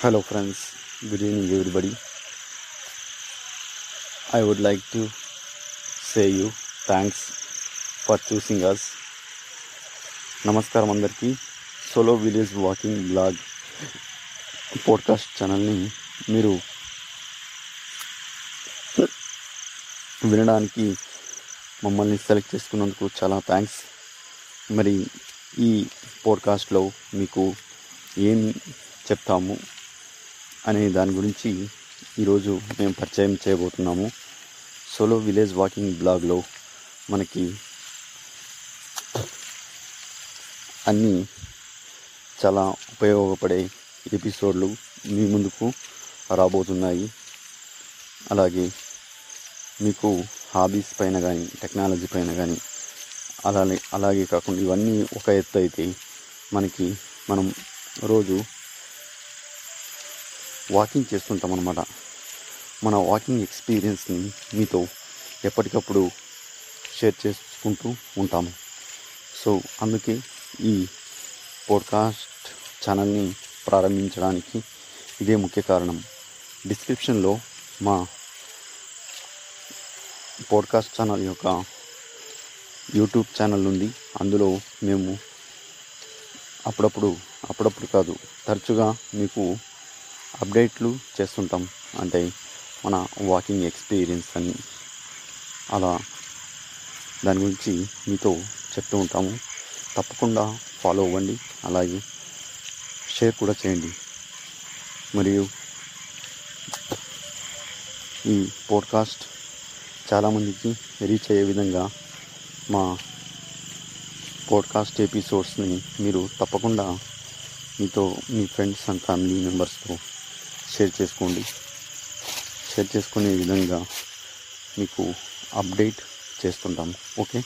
Hello, friends. Good evening, everybody. I would like to say you thanks for choosing us. నమస్కారం అందరికీ solo village walking blog podcast ఛానల్ని మీరు వినడానికి మమ్మల్ని select చేసుకున్నందుకు చాలా థ్యాంక్స్ మరి ఈ పోడ్కాస్ట్లో మీకు ఏం చెప్తాము అనే దాని గురించి ఈరోజు మేము పరిచయం చేయబోతున్నాము. సోలో విలేజ్ వాకింగ్ బ్లాగ్లో మనకి అన్నీ చాలా ఉపయోగపడే ఎపిసోడ్లు మీ ముందుకు రాబోతున్నాయి. అలాగే మీకు హాబీస్ పైన కానీ టెక్నాలజీ పైన కానీ అలానే అలాగే కాకుండా ఇవన్నీ ఒక ఎత్తు అయితే మనకి మనం రోజు వాకింగ్ చేస్తుంటాం అన్నమాట మన వాకింగ్ ఎక్స్పీరియన్స్ని మీతో ఎప్పటికప్పుడు షేర్ చేసుకుంటూ ఉంటాము. సో అందుకే ఈ పోడ్కాస్ట్ ఛానల్ని ప్రారంభించడానికి ఇదే ముఖ్య కారణం. డిస్క్రిప్షన్లో మా పోడ్కాస్ట్ ఛానల్ యొక్క యూట్యూబ్ ఛానల్ ఉంది. అందులో మేము అప్పుడప్పుడు అప్పుడప్పుడు కాదు తరచుగా మీకు అప్డేట్లు చేస్తుంటాం. అంటే మన వాకింగ్ ఎక్స్పీరియన్స్ అని అలా దాని గురించి మీతో చెప్తూ ఉంటాము. తప్పకుండా ఫాలో అవ్వండి. అలాగే షేర్ కూడా చేయండి. మరియు ఈ పోడ్కాస్ట్ చాలామందికి రీచ్ అయ్యే విధంగా మా పోడ్కాస్ట్ ఎపిసోడ్స్ని మీరు తప్పకుండా మీతో మీ ఫ్రెండ్స్ అండ్ ఫ్యామిలీ మెంబర్స్తో షేర్ చేసుకోండి. షేర్ చేసుకునే విధంగా మీకు అప్డేట్ చేస్తుంటాము. ఓకే?